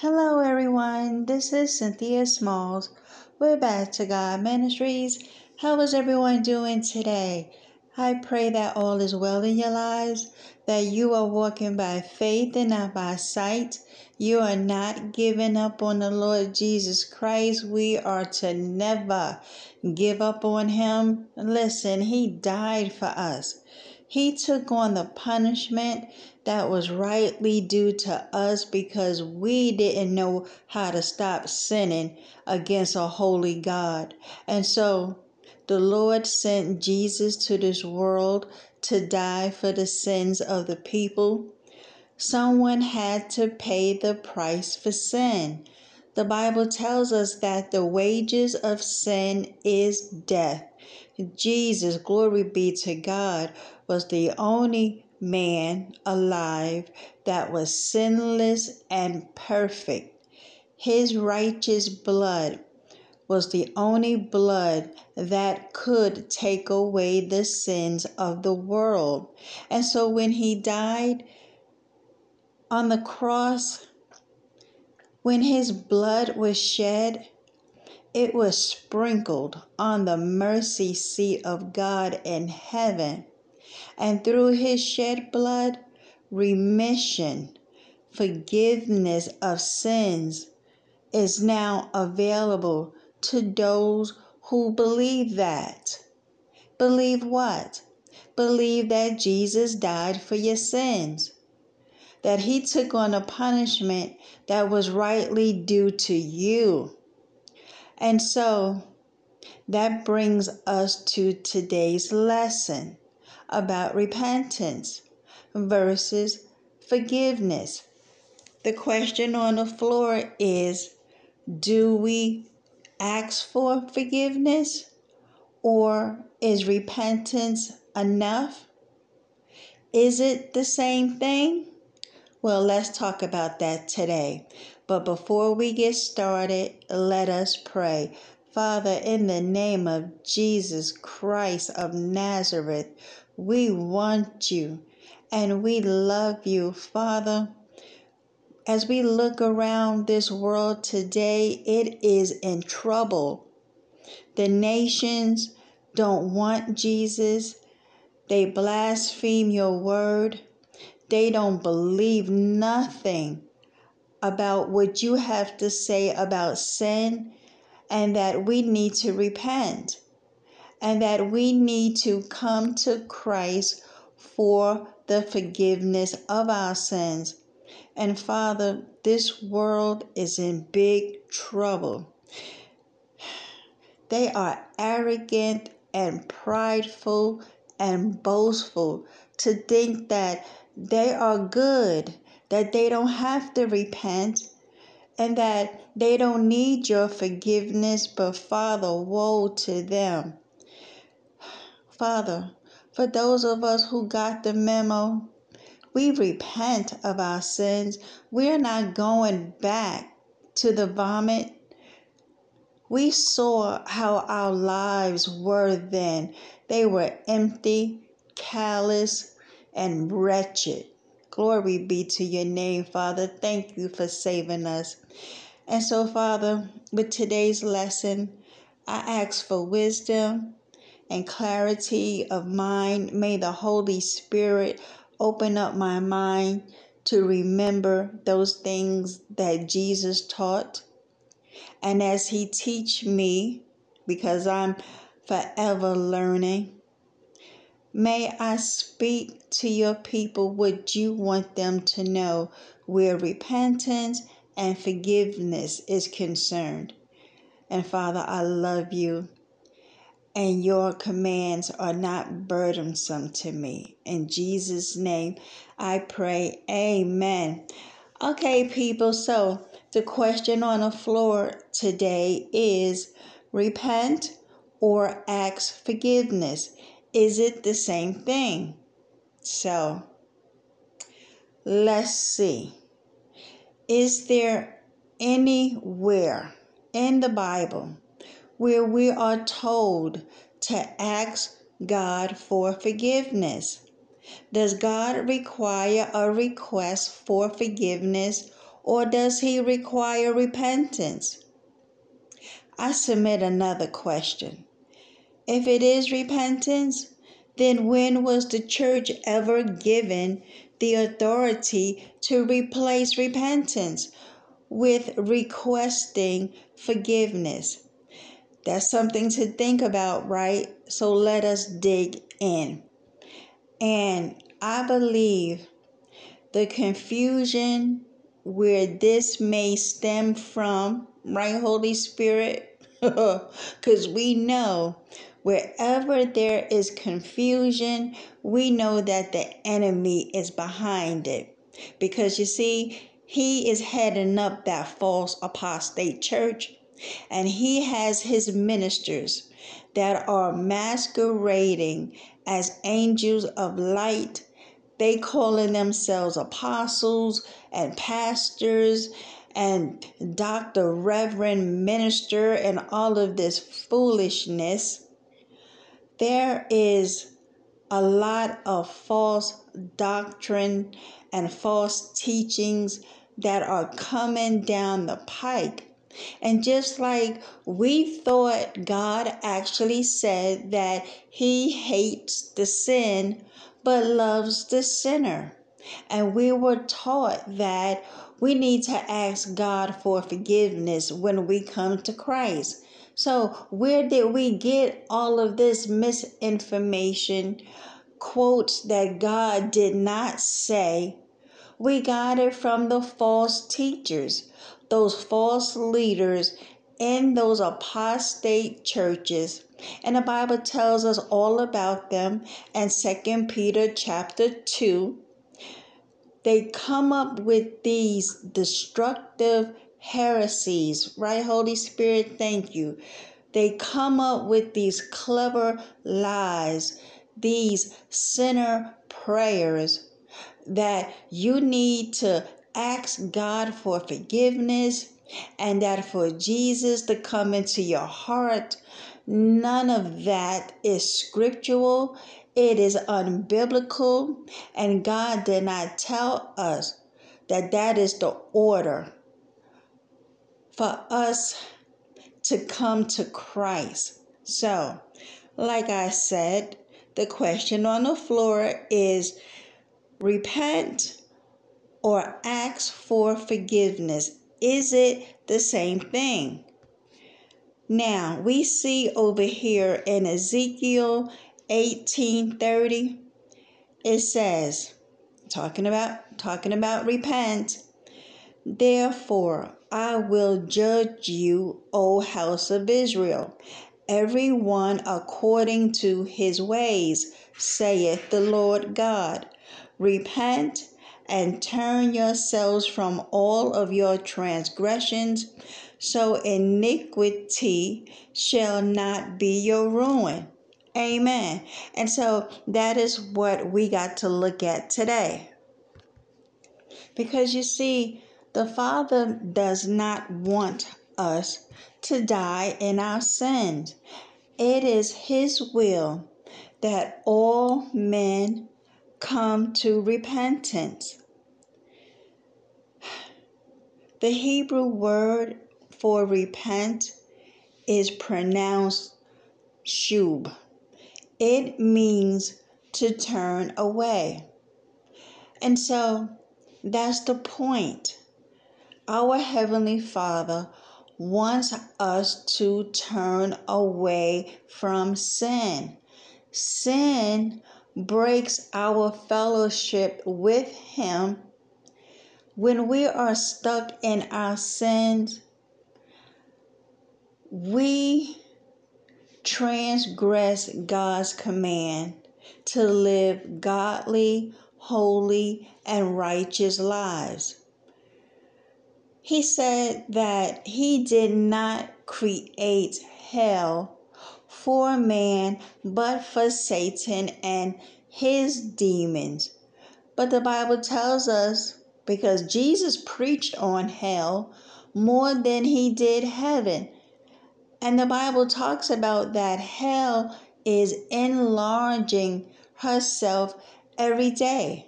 Hello, everyone. This is Cynthia Smalls. We're back to God Ministries. How is everyone doing today? I pray that all is well in your lives, that you are walking by faith and not by sight. You are not giving up on the Lord Jesus Christ. We are to never give up on Him. Listen, He died for us. He took on the punishment that was rightly due to us because we didn't know how to stop sinning against a holy God. And so the Lord sent Jesus to this world to die for the sins of the people. Someone had to pay the price for sin. The Bible tells us that the wages of sin is death. Jesus, glory be to God, was the only man alive that was sinless and perfect. His righteous blood was the only blood that could take away the sins of the world. And so when he died on the cross, when his blood was shed, it was sprinkled on the mercy seat of God in heaven. And through his shed blood, remission, forgiveness of sins is now available to those who believe that. Believe what? Believe that Jesus died for your sins, that he took on a punishment that was rightly due to you. And so that brings us to today's lesson about repentance versus forgiveness. The question on the floor is do we ask for forgiveness or is repentance enough? Is it the same thing? Well, let's talk about that today. But before we get started, let us pray. Father, in the name of Jesus Christ of Nazareth, we want you and we love you, Father. As we look around this world today, it is in trouble. The nations don't want Jesus. They blaspheme your word. They don't believe nothing about what you have to say about sin and that we need to repent and that we need to come to Christ for the forgiveness of our sins. And Father, this world is in big trouble. They are arrogant and prideful and boastful to think that they are good, that they don't have to repent, and that they don't need your forgiveness. But Father, woe to them. Father, for those of us who got the memo, we repent of our sins. We're not going back to the vomit. We saw how our lives were then. They were empty, callous, and wretched. Glory be to your name, Father. Thank you for saving us. And so, Father, with today's lesson, I ask for wisdom and clarity of mind. May the Holy Spirit open up my mind to remember those things that Jesus taught. And as he teach me, because I'm forever learning, may I speak to your people what you want them to know where repentance and forgiveness is concerned. And Father, I love you and your commands are not burdensome to me. In Jesus' name, I pray. Amen. Okay, people, so the question on the floor today is repent or ask forgiveness. Is it the same thing? So, let's see. Is there anywhere in the Bible where we are told to ask God for forgiveness. Does God require a request for forgiveness or does He require repentance? I submit another question. If it is repentance, then when was the church ever given the authority to replace repentance with requesting forgiveness? That's something to think about, right? So let us dig in. And I believe the confusion where this may stem from, right, Holy Spirit? Because we know wherever there is confusion, we know that the enemy is behind it. Because you see, he is heading up that false apostate church and he has his ministers that are masquerading as angels of light. They calling themselves apostles and pastors and doctor, reverend, minister, and all of this foolishness. There is a lot of false doctrine and false teachings that are coming down the pike and just like we thought God actually said that He hates the sin but loves the sinner. And we were taught that we need to ask God for forgiveness when we come to Christ. So, where did we get all of this misinformation, quotes that God did not say? We got it from the false teachers those false leaders in those apostate churches and the bible tells us all about them in second peter chapter 2 they come up with these destructive heresies right holy spirit thank you they come up with these clever lies these sinner prayers that you need to ask God for forgiveness and that for Jesus to come into your heart. None of that is scriptural. It is unbiblical. And God did not tell us that that is the order for us to come to Christ. So, like I said, the question on the floor is repent or ask for forgiveness. Is it the same thing? Now, we see over here in Ezekiel 18:30 it says talking about talking about repent Therefore, I will judge you, O house of Israel, every one according to his ways, saith the Lord God. Repent and turn yourselves from all of your transgressions, so iniquity shall not be your ruin. Amen. And so that is what we got to look at today. Because you see, the Father does not want us to die in our sins. It is His will that all men come to repentance. The Hebrew word for repent is pronounced shub. it means to turn away. And so that's the point. Our Heavenly Father wants us to turn away from sin. Sin breaks our fellowship with Him. When we are stuck in our sins, we transgress God's command to live godly, holy, and righteous lives. He said that He did not create hell for man, but for Satan and his demons. But the Bible tells us because Jesus preached on hell more than he did heaven. And the Bible talks about that hell is enlarging herself every day.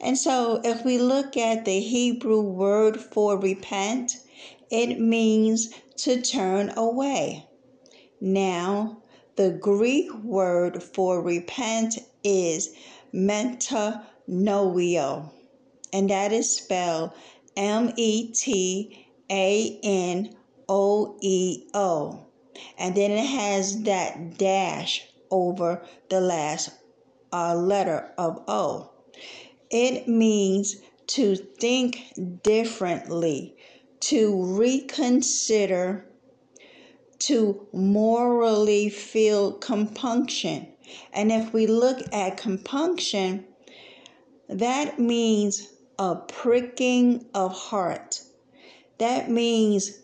And so, if we look at the Hebrew word for repent, it means to turn away. Now, the Greek word for repent is metanoeo, and that is spelled M E T A N O E O. And then it has that dash over the last uh, letter of O. It means to think differently, to reconsider, to morally feel compunction. And if we look at compunction, that means a pricking of heart. That means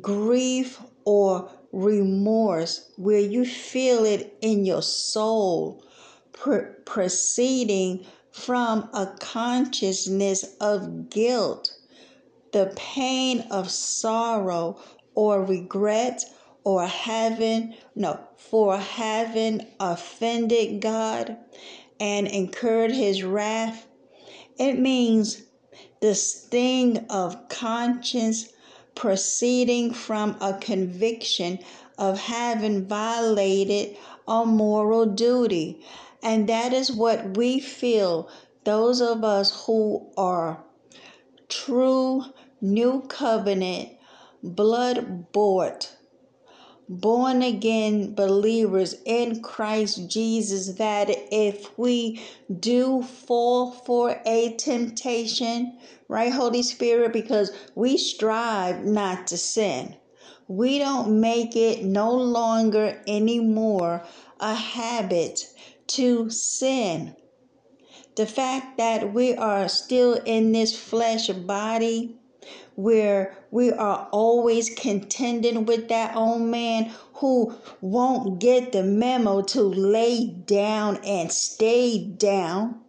grief or remorse where you feel it in your soul proceeding from a consciousness of guilt, the pain of sorrow or regret or having no for having offended God and incurred his wrath. It means the sting of conscience proceeding from a conviction of having violated a moral duty. And that is what we feel, those of us who are true new covenant, blood bought, born again believers in Christ Jesus, that if we do fall for a temptation, right, Holy Spirit, because we strive not to sin. We don't make it no longer anymore a habit to sin. The fact that we are still in this flesh body, where we are always contending with that old man who won't get the memo to lay down and stay down.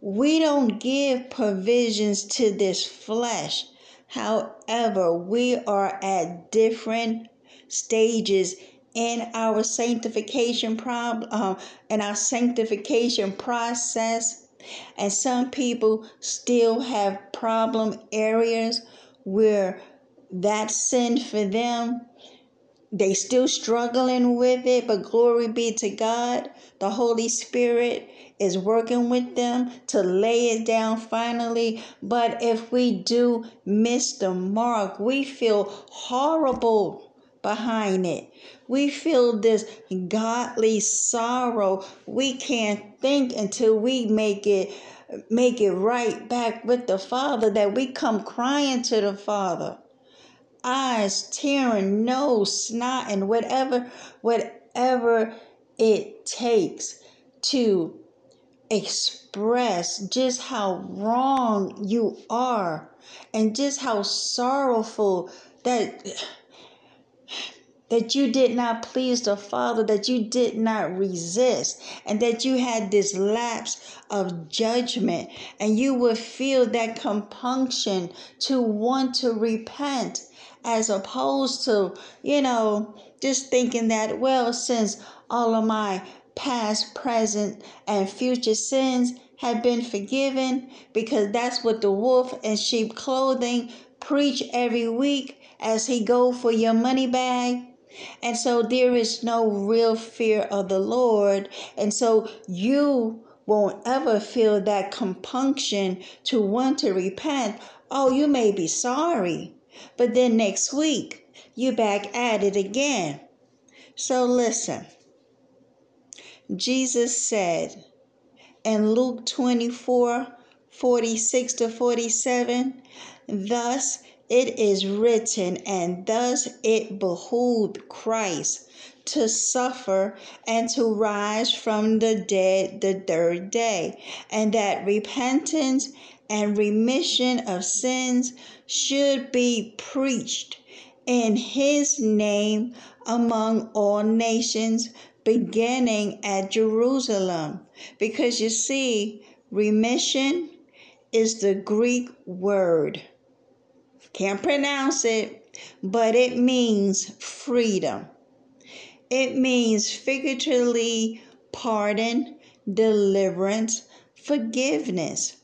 We don't give provisions to this flesh. However, we are at different stages in our sanctification problem um, in our sanctification process. And some people still have problem areas where that sin for them they still struggling with it but glory be to god the holy spirit is working with them to lay it down finally. But if we do miss the mark we feel horrible behind it. We feel this godly sorrow. We can't think until we make it make it right back with the father that we come crying to the father. Eyes tearing, nose snot, and whatever, whatever it takes to express just how wrong you are and just how sorrowful that that you did not please the Father, that you did not resist, and that you had this lapse of judgment, and you would feel that compunction to want to repent as opposed to, you know, just thinking that, well, since all of my past, present, and future sins have been forgiven, because that's what the wolf in sheep clothing preach every week as he go for your money bag. And so there is no real fear of the Lord. And so you won't ever feel that compunction to want to repent. Oh, you may be sorry, but then next week you back at it again. So listen. Jesus said in Luke 24 46 to 47, thus it is written, and thus it behooved Christ to suffer and to rise from the dead the third day, and that repentance and remission of sins should be preached in his name among all nations, beginning at Jerusalem. Because you see, remission is the Greek word. Can't pronounce it, but it means freedom. It means figuratively pardon, deliverance, forgiveness.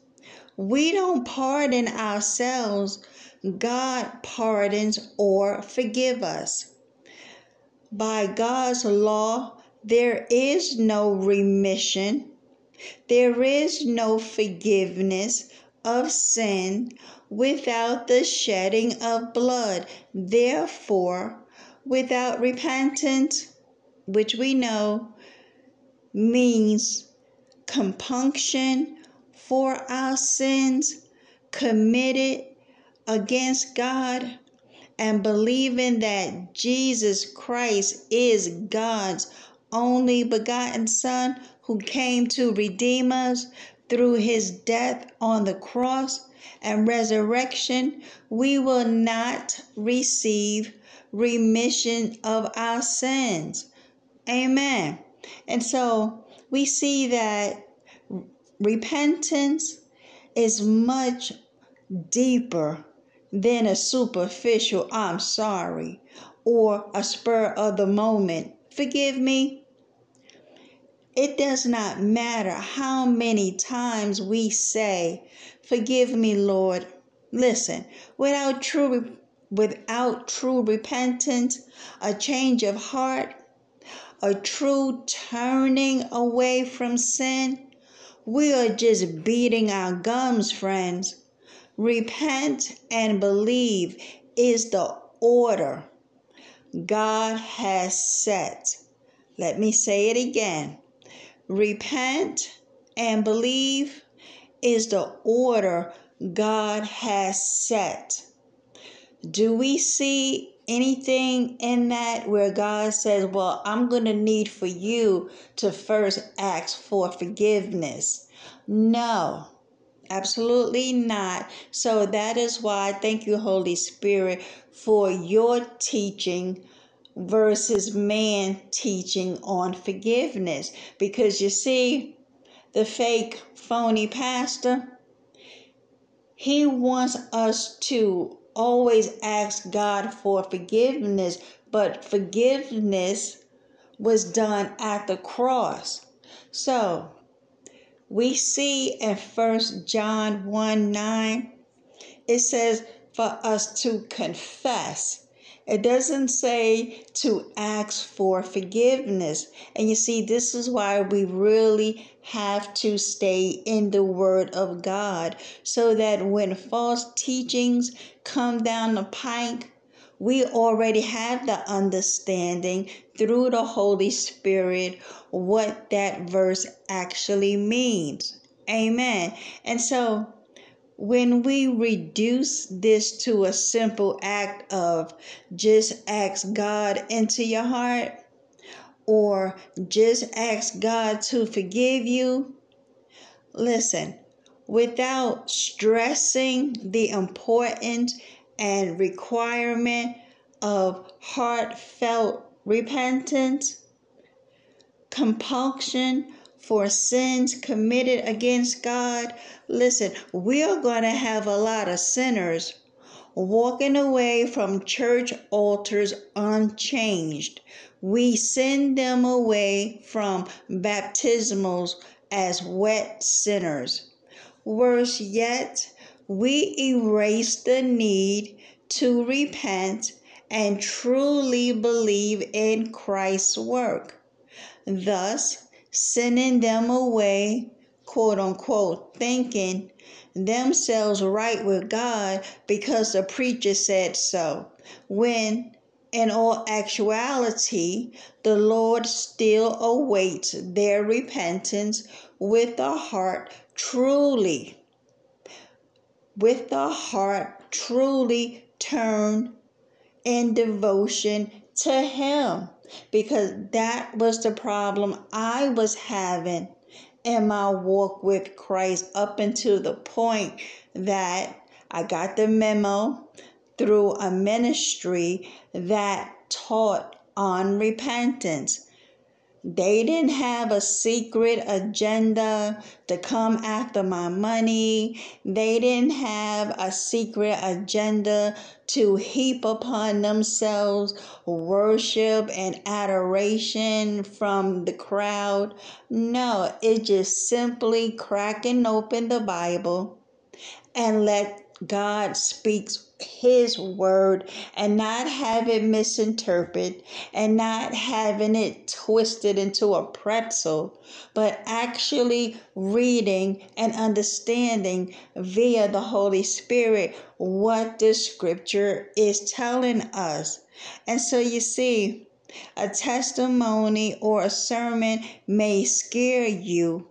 We don't pardon ourselves, God pardons or forgive us. By God's law, there is no remission, there is no forgiveness of sin without the shedding of blood. Therefore, without repentance, which we know means compunction for our sins committed against God and believing that Jesus Christ is God's only begotten Son who came to redeem us through his death on the cross and resurrection, we will not receive remission of our sins. Amen. And so we see that repentance is much deeper than a superficial I'm sorry or a spur of the moment. Forgive me. It does not matter how many times we say, Forgive me, Lord. Listen, without true without true repentance, a change of heart, a true turning away from sin, we are just beating our gums, friends. Repent and believe is the order God has set. Let me say it again. Repent and believe is the order God has set. Do we see anything in that where God says, Well, I'm going to need for you to first ask for forgiveness? No, absolutely not. So that is why I thank you, Holy Spirit, for your teaching versus man teaching on forgiveness. Because you see, the fake, phony pastor, he wants us to always ask God for forgiveness, but forgiveness was done at the cross. So we see in First John 1 9, it says for us to confess it doesn't say to ask for forgiveness. And you see, this is why we really have to stay in the Word of God so that when false teachings come down the pike, we already have the understanding through the Holy Spirit what that verse actually means. Amen. And so when we reduce this to a simple act of just ask God into your heart or just ask God to forgive you, listen, without stressing the importance and requirement of heartfelt repentance, compulsion for sins committed against God, listen, we are going to have a lot of sinners walking away from church altars unchanged. We send them away from baptismals as wet sinners. Worse yet, we erase the need to repent and truly believe in Christ's work, thus sending them away, quote unquote, thinking themselves right with God because the preacher said so, when in all actuality, the Lord still awaits their repentance with a heart truly, with a heart truly turned in devotion to Him. Because that was the problem I was having in my walk with Christ up until the point that I got the memo through a ministry that taught on repentance. They didn't have a secret agenda to come after my money. They didn't have a secret agenda to heap upon themselves worship and adoration from the crowd. No, it just simply cracking open the Bible and let God speaks his word and not have it misinterpreted and not having it twisted into a pretzel, but actually reading and understanding via the Holy Spirit what the scripture is telling us. And so you see, a testimony or a sermon may scare you,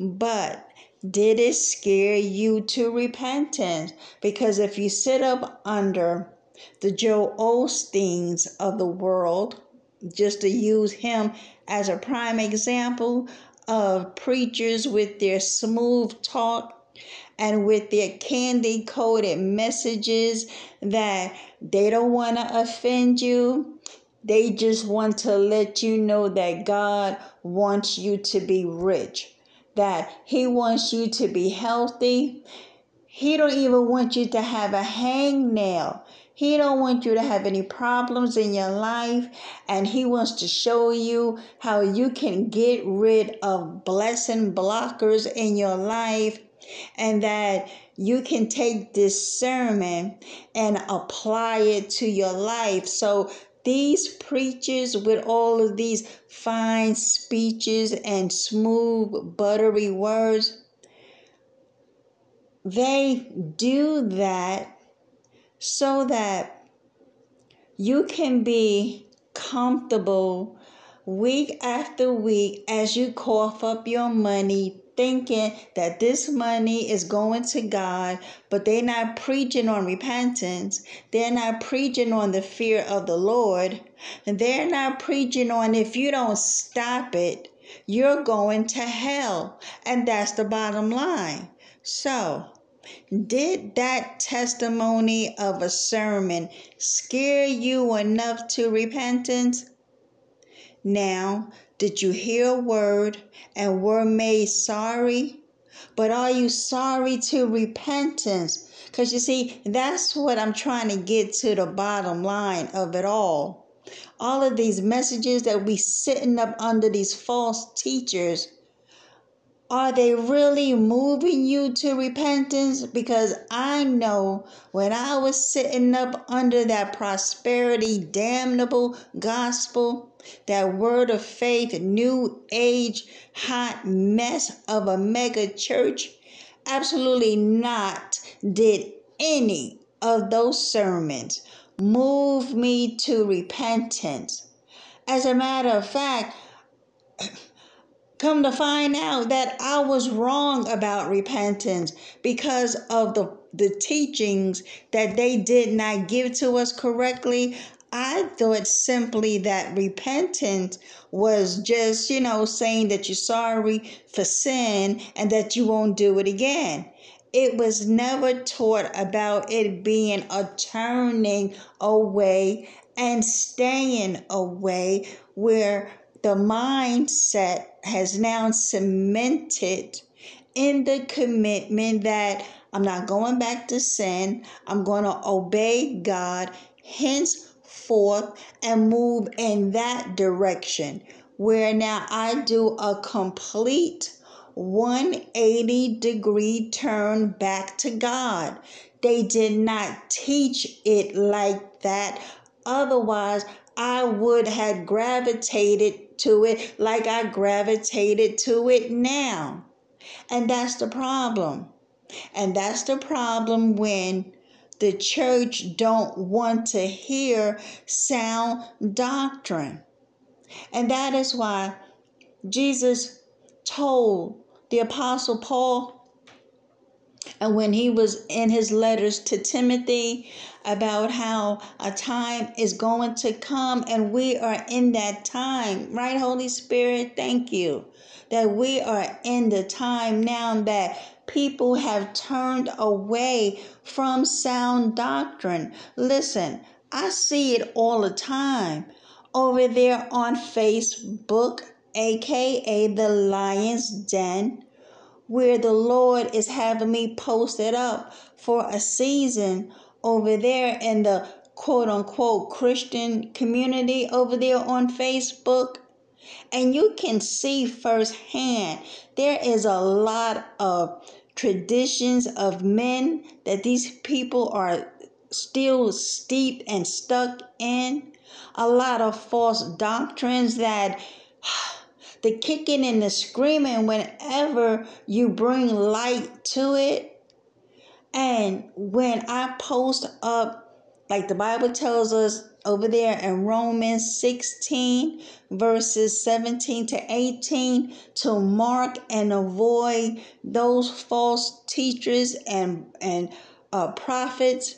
but did it scare you to repentance? Because if you sit up under the Joel Osteens of the world, just to use him as a prime example of preachers with their smooth talk and with their candy coated messages that they don't want to offend you. They just want to let you know that God wants you to be rich that he wants you to be healthy. He don't even want you to have a hangnail. He don't want you to have any problems in your life and he wants to show you how you can get rid of blessing blockers in your life and that you can take this sermon and apply it to your life. So these preachers with all of these fine speeches and smooth, buttery words, they do that so that you can be comfortable week after week as you cough up your money thinking that this money is going to God, but they're not preaching on repentance. They're not preaching on the fear of the Lord. And they're not preaching on if you don't stop it, you're going to hell. And that's the bottom line. So, did that testimony of a sermon scare you enough to repentance? Now, did you hear a word and were made sorry? But are you sorry to repentance? Because you see, that's what I'm trying to get to the bottom line of it all. All of these messages that we sitting up under these false teachers are they really moving you to repentance? Because I know when I was sitting up under that prosperity damnable gospel, that word of faith, new age, hot mess of a mega church, absolutely not did any of those sermons move me to repentance. As a matter of fact, Come to find out that I was wrong about repentance because of the, the teachings that they did not give to us correctly. I thought simply that repentance was just, you know, saying that you're sorry for sin and that you won't do it again. It was never taught about it being a turning away and staying away where the mindset has now cemented in the commitment that I'm not going back to sin. I'm going to obey God henceforth and move in that direction. Where now I do a complete 180 degree turn back to God. They did not teach it like that otherwise I would have gravitated to it like I gravitated to it now. And that's the problem. And that's the problem when the church don't want to hear sound doctrine. And that is why Jesus told the apostle Paul and when he was in his letters to Timothy about how a time is going to come and we are in that time, right, Holy Spirit? Thank you. That we are in the time now that people have turned away from sound doctrine. Listen, I see it all the time over there on Facebook, aka the Lion's Den where the Lord is having me posted up for a season over there in the quote unquote Christian community over there on Facebook. And you can see firsthand there is a lot of traditions of men that these people are still steeped and stuck in. A lot of false doctrines that the kicking and the screaming whenever you bring light to it. And when I post up, like the Bible tells us over there in Romans 16, verses 17 to 18, to mark and avoid those false teachers and, and uh, prophets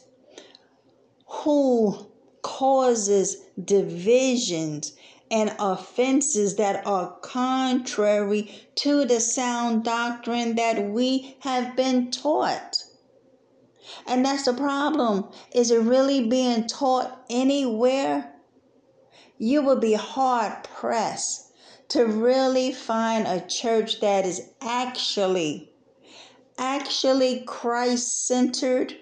who causes divisions and offenses that are contrary to the sound doctrine that we have been taught. And that's the problem. Is it really being taught anywhere? You will be hard pressed to really find a church that is actually, actually Christ centered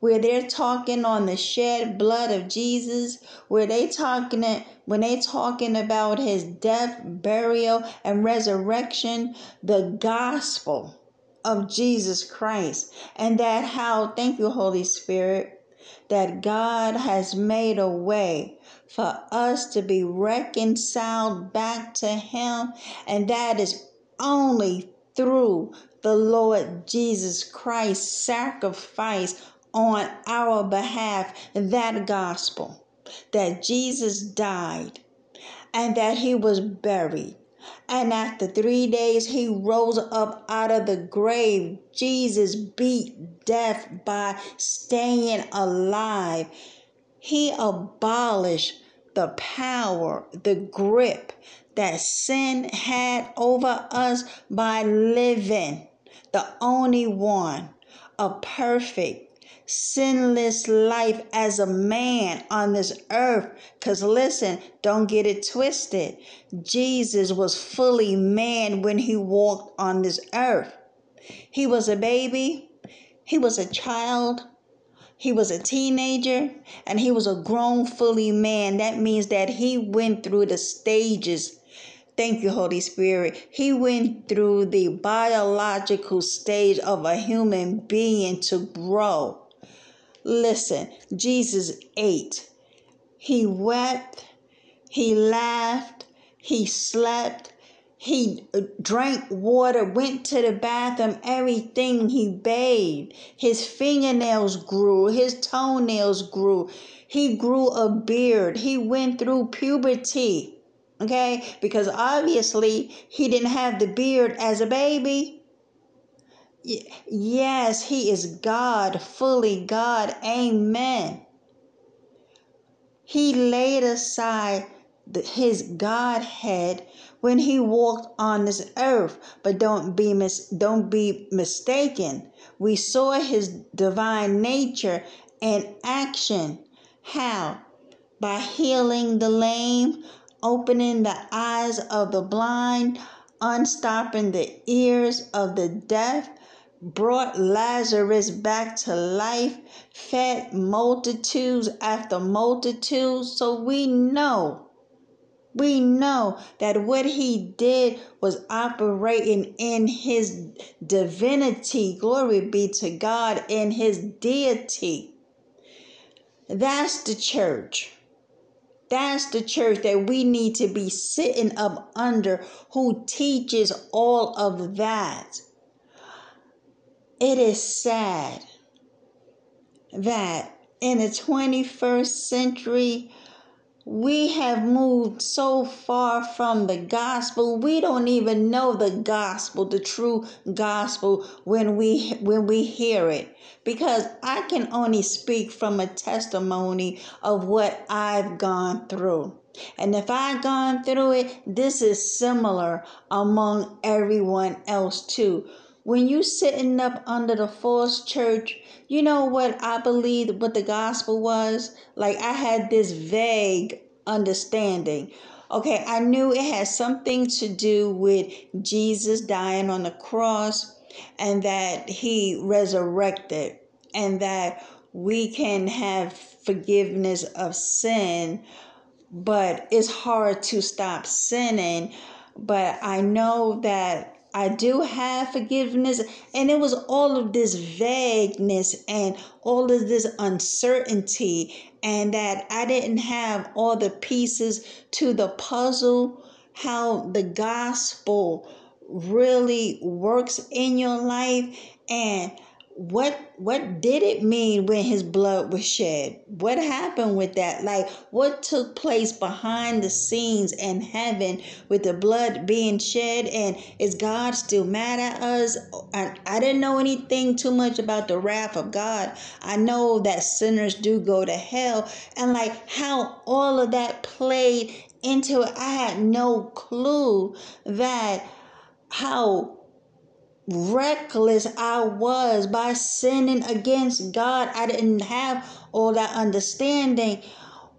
where they're talking on the shed blood of Jesus, where they talking when they talking about his death, burial, and resurrection, the gospel of Jesus Christ, and that how thank you, Holy Spirit, that God has made a way for us to be reconciled back to Him, and that is only through the Lord Jesus Christ's sacrifice on our behalf that gospel that Jesus died and that he was buried. And after three days, he rose up out of the grave. Jesus beat death by staying alive. He abolished the power, the grip that sin had over us by living the only one, a perfect, sinless life as a man on this earth. Because listen, don't get it twisted. Jesus was fully man when he walked on this earth. He was a baby, he was a child, he was a teenager, and he was a grown, fully man. That means that he went through the stages. Thank you, Holy Spirit. He went through the biological stage of a human being to grow. Listen, Jesus ate. He wept. He laughed. He slept. He drank water, went to the bathroom, everything he bathed. His fingernails grew, his toenails grew. He grew a beard. He went through puberty. Okay? Because obviously he didn't have the beard as a baby. Yes, He is God, fully God. Amen. He laid aside the, His Godhead when He walked on this earth. But don't be mis- don't be mistaken. We saw His divine nature in action. How? By healing the lame, opening the eyes of the blind, unstopping the ears of the deaf, brought Lazarus back to life, fed multitudes after multitudes. So we know, we know that what he did was operating in his divinity. Glory be to God in his deity. That's the church. That's the church that we need to be sitting up under who teaches all of that. It is sad that in the 21st century, we have moved so far from the gospel. We don't even know the gospel the true gospel when we when we hear it. Because i can only speak from a testimony of what i've gone through. And if i've gone through it this is similar among everyone else too when you sitting up under the false church you know what I believed what the gospel was? Like I had this vague understanding. Okay, I knew it had something to do with Jesus dying on the cross and that he resurrected and that we can have forgiveness of sin, but it's hard to stop sinning. But I know that I do have forgiveness. And it was all of this vagueness and all of this uncertainty, and that I didn't have all the pieces to the puzzle, how the gospel really works in your life. And what what did it mean when his blood was shed? What happened with that? Like what took place behind the scenes in heaven with the blood being shed? And is god still mad at us? I, I didn't know anything too much about the wrath of god. I know that sinners do go to hell. And like how all of that played into it i had no clue that how reckless I was by sinning against God. I didn't have all that understanding.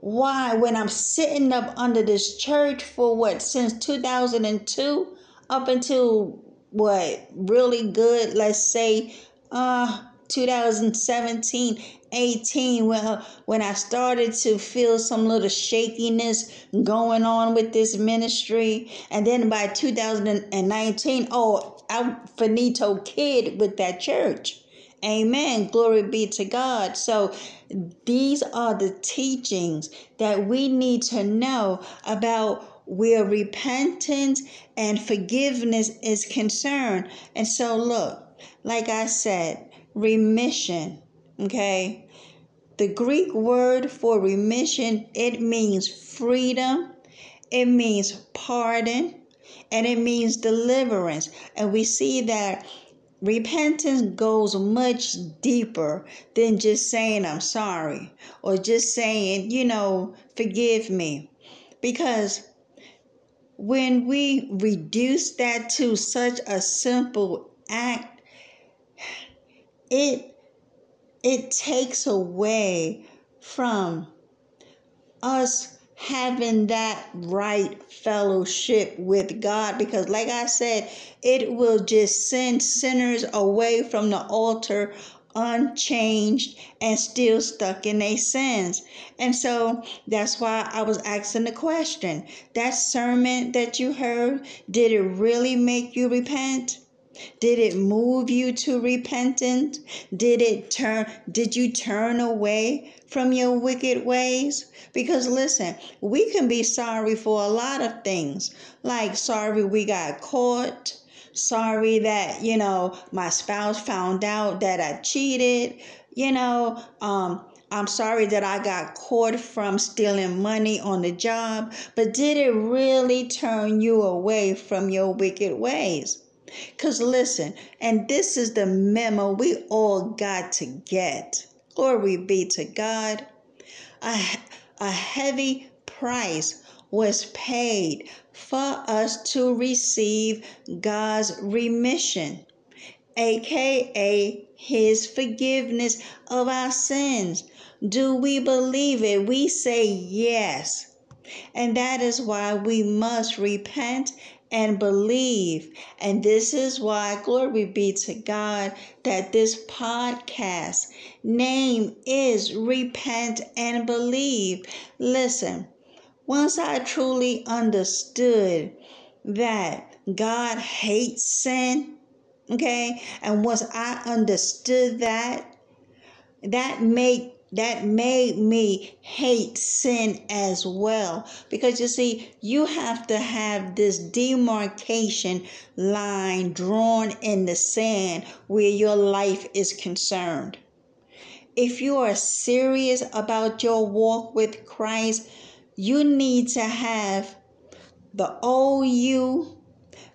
Why, when I'm sitting up under this church for what, since 2002 up until what, really good, let's say, uh, 2017 18 well when i started to feel some little shakiness going on with this ministry and then by 2019 oh i finito kid with that church. Amen. Glory be to god. So these are the teachings that we need to know about where repentance and forgiveness is concerned. And so look like i said remission. Okay? The Greek word for remission, it means freedom, it means pardon, and it means deliverance. And we see that repentance goes much deeper than just saying I'm sorry or just saying, you know, forgive me. Because when we reduce that to such a simple act, it it takes away from us having that right fellowship with God because like I said it will just send sinners away from the altar unchanged and still stuck in their sins. And so that's why I was asking the question. That sermon that you heard, did it really make you repent? Did it move you to repentance? Did it turn did you turn away from your wicked ways? Because listen, we can be sorry for a lot of things. Like sorry we got caught, sorry that, you know, my spouse found out that I cheated, you know, um I'm sorry that I got caught from stealing money on the job, but did it really turn you away from your wicked ways? Because listen, and this is the memo we all got to get. Glory be to God. A, a heavy price was paid for us to receive God's remission, aka His forgiveness of our sins. Do we believe it? We say yes. And that is why we must repent and believe. And this is why, glory be to God, that this podcast name is Repent and Believe. Listen, once I truly understood that God hates sin, okay, and once I understood that, that made that made me hate sin as well. Because you see, you have to have this demarcation line drawn in the sand where your life is concerned. If you are serious about your walk with Christ, you need to have the old you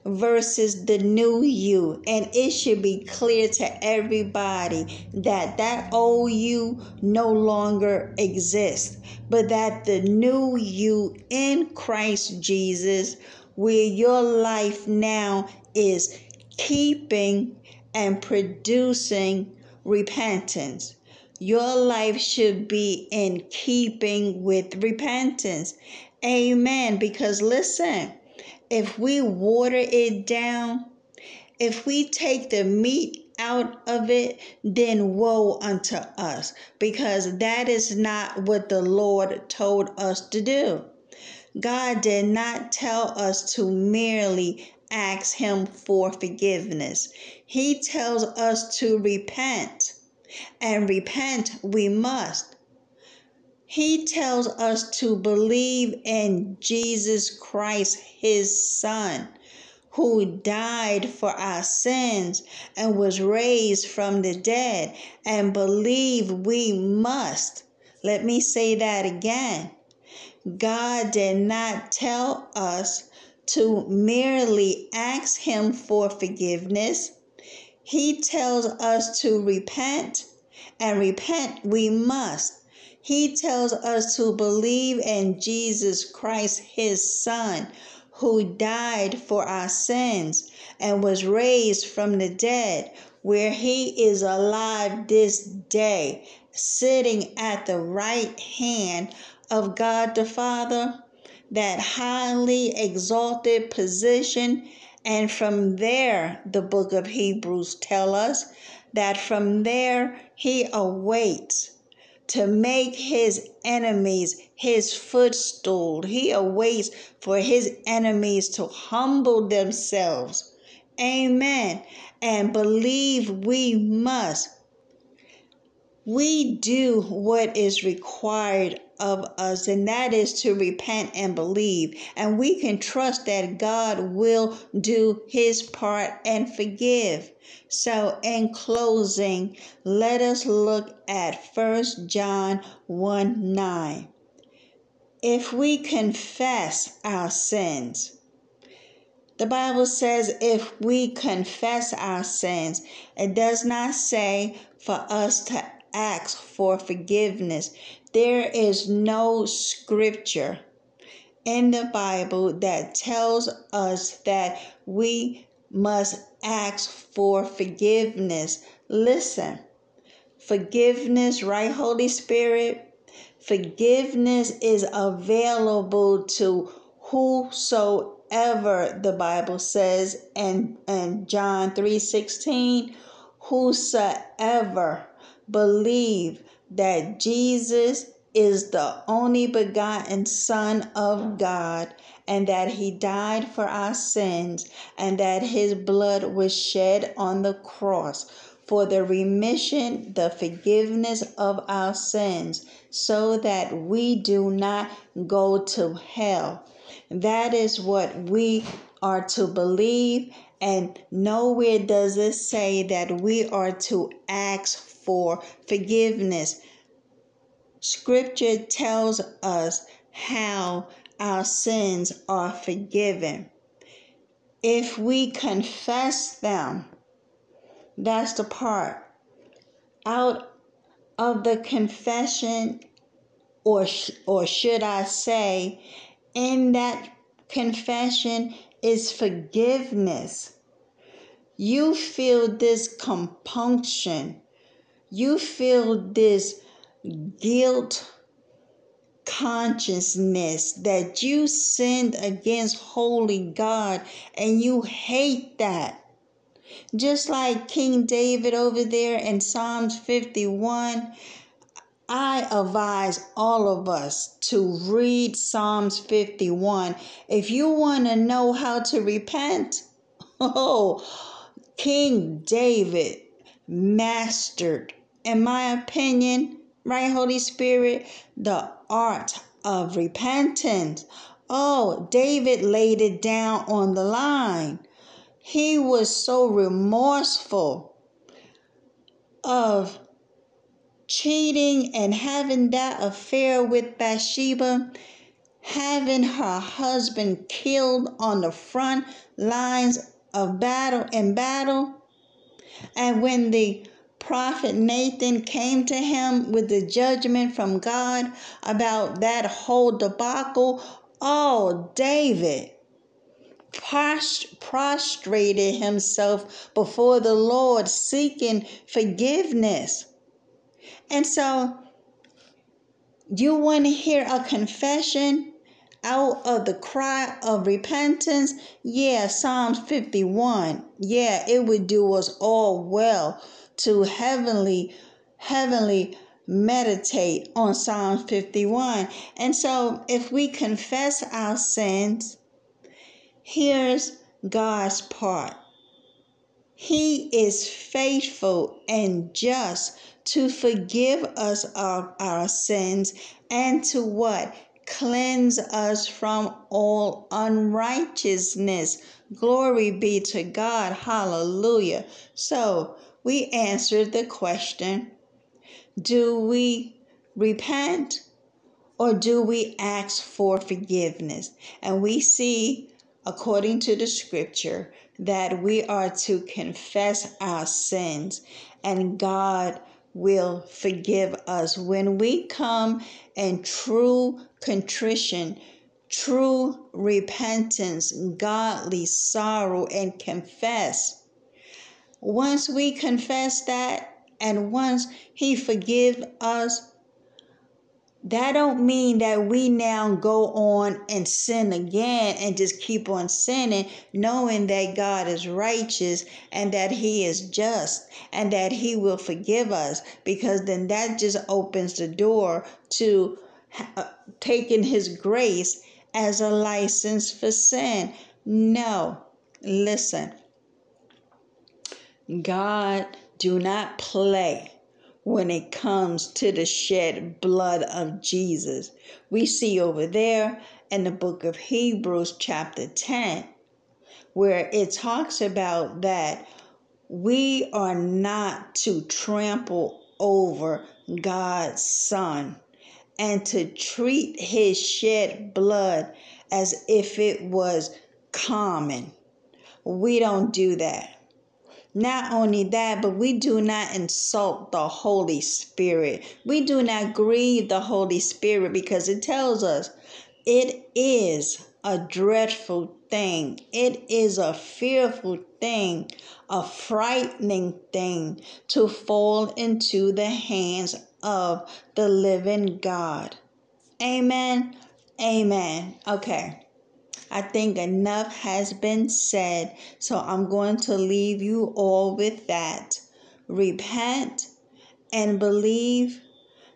versus the new you. And it should be clear to everybody that that old you no longer exists but that the new you in Christ Jesus where your life now is keeping and producing repentance. Your life should be in keeping with repentance. Amen. Because listen if we water it down, if we take the meat out of it, then woe unto us, because that is not what the Lord told us to do. God did not tell us to merely ask Him for forgiveness, He tells us to repent, and repent we must. He tells us to believe in Jesus Christ, his Son, who died for our sins and was raised from the dead, and believe we must. Let me say that again. God did not tell us to merely ask Him for forgiveness. He tells us to repent, and repent we must. He tells us to believe in Jesus Christ, his Son, who died for our sins and was raised from the dead, where he is alive this day, sitting at the right hand of God the Father, that highly exalted position. And from there, the book of Hebrews tell us that from there he awaits to make his enemies his footstool. He awaits for his enemies to humble themselves. Amen. And believe we must. We do what is required of us, and that is to repent and believe. And we can trust that God will do his part and forgive. So, in closing, let us look at 1 John 1 9. If we confess our sins, the Bible says if we confess our sins, it does not say for us to ask for forgiveness. There is no scripture in the Bible that tells us that we must ask for forgiveness. Listen, forgiveness, right, Holy Spirit? Forgiveness is available to whosoever the Bible says and and John 3:16 whosoever believe that Jesus is the only begotten Son of God and that he died for our sins and that his blood was shed on the cross for the remission, the forgiveness of our sins, so that we do not go to hell. That is what we are to believe, and nowhere does it say that we are to ask for forgiveness. Scripture tells us how our sins are forgiven. If we confess them, that's the part. Out of the confession, or, or should I say, in that confession is forgiveness. You feel this compunction. You feel this guilt consciousness that you sinned against holy God and you hate that. Just like King David over there in Psalms 51, I advise all of us to read Psalms 51. If you want to know how to repent, oh, King David mastered, in my opinion, right, Holy Spirit? The art of repentance. Oh, David laid it down on the line. He was so remorseful of cheating and having that affair with Bathsheba, having her husband killed on the front lines of battle in battle. And when the prophet Nathan came to him with the judgment from God about that whole debacle, oh, David prostrated himself before the Lord seeking forgiveness. And so, you want to hear a confession out of the cry of repentance? Yeah, Psalms 51. Yeah, it would do us all well to heavenly, heavenly meditate on Psalm 51. And so, if we confess our sins, here's God's part. He is faithful and just to forgive us of our sins and to what? Cleanse us from all unrighteousness. Glory be to God. Hallelujah. So, we answered the question do we repent or do we ask for forgiveness? And we see, according to the scripture, that we are to confess our sins and God will forgive us. When we come in true contrition, true repentance, godly sorrow, and confess, once we confess that and once he forgive us, that don't mean that we now go on and sin again and just keep on sinning knowing that God is righteous and that he is just and that he will forgive us because then that just opens the door to uh, taking his grace as a license for sin. No. Listen. God do not play when it comes to the shed blood of Jesus. We see over there in the book of Hebrews, chapter 10, where it talks about that we are not to trample over God's Son and to treat his shed blood as if it was common. We don't do that. Not only that, but we do not insult the Holy Spirit. We do not grieve the Holy Spirit because it tells us it is a dreadful thing. It is a fearful thing, a frightening thing to fall into the hands of the living God. Amen. Amen. Okay. I think enough has been said, so I'm going to leave you all with that. Repent and believe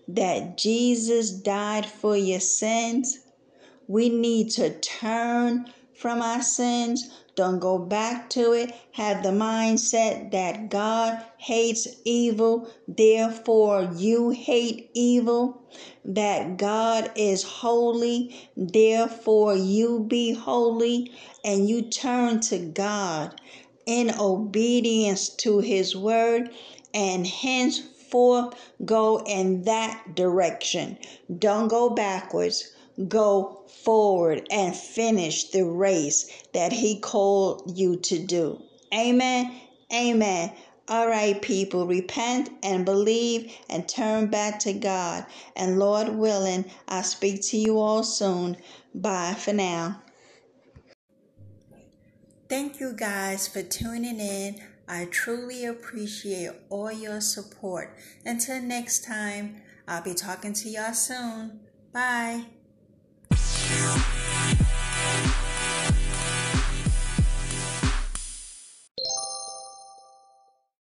that Jesus died for your sins. We need to turn from our sins. Don't go back to it. Have the mindset that God hates evil, therefore you hate evil. That God is holy, therefore you be holy. And you turn to God in obedience to his word and henceforth go in that direction. Don't go backwards go forward and finish the race that He called you to do. Amen. Amen. All right, people, repent and believe and turn back to God. And Lord willing, I'll speak to you all soon. Bye for now. Thank you guys for tuning in. I truly appreciate all your support. Until next time, I'll be talking to y'all soon. Bye.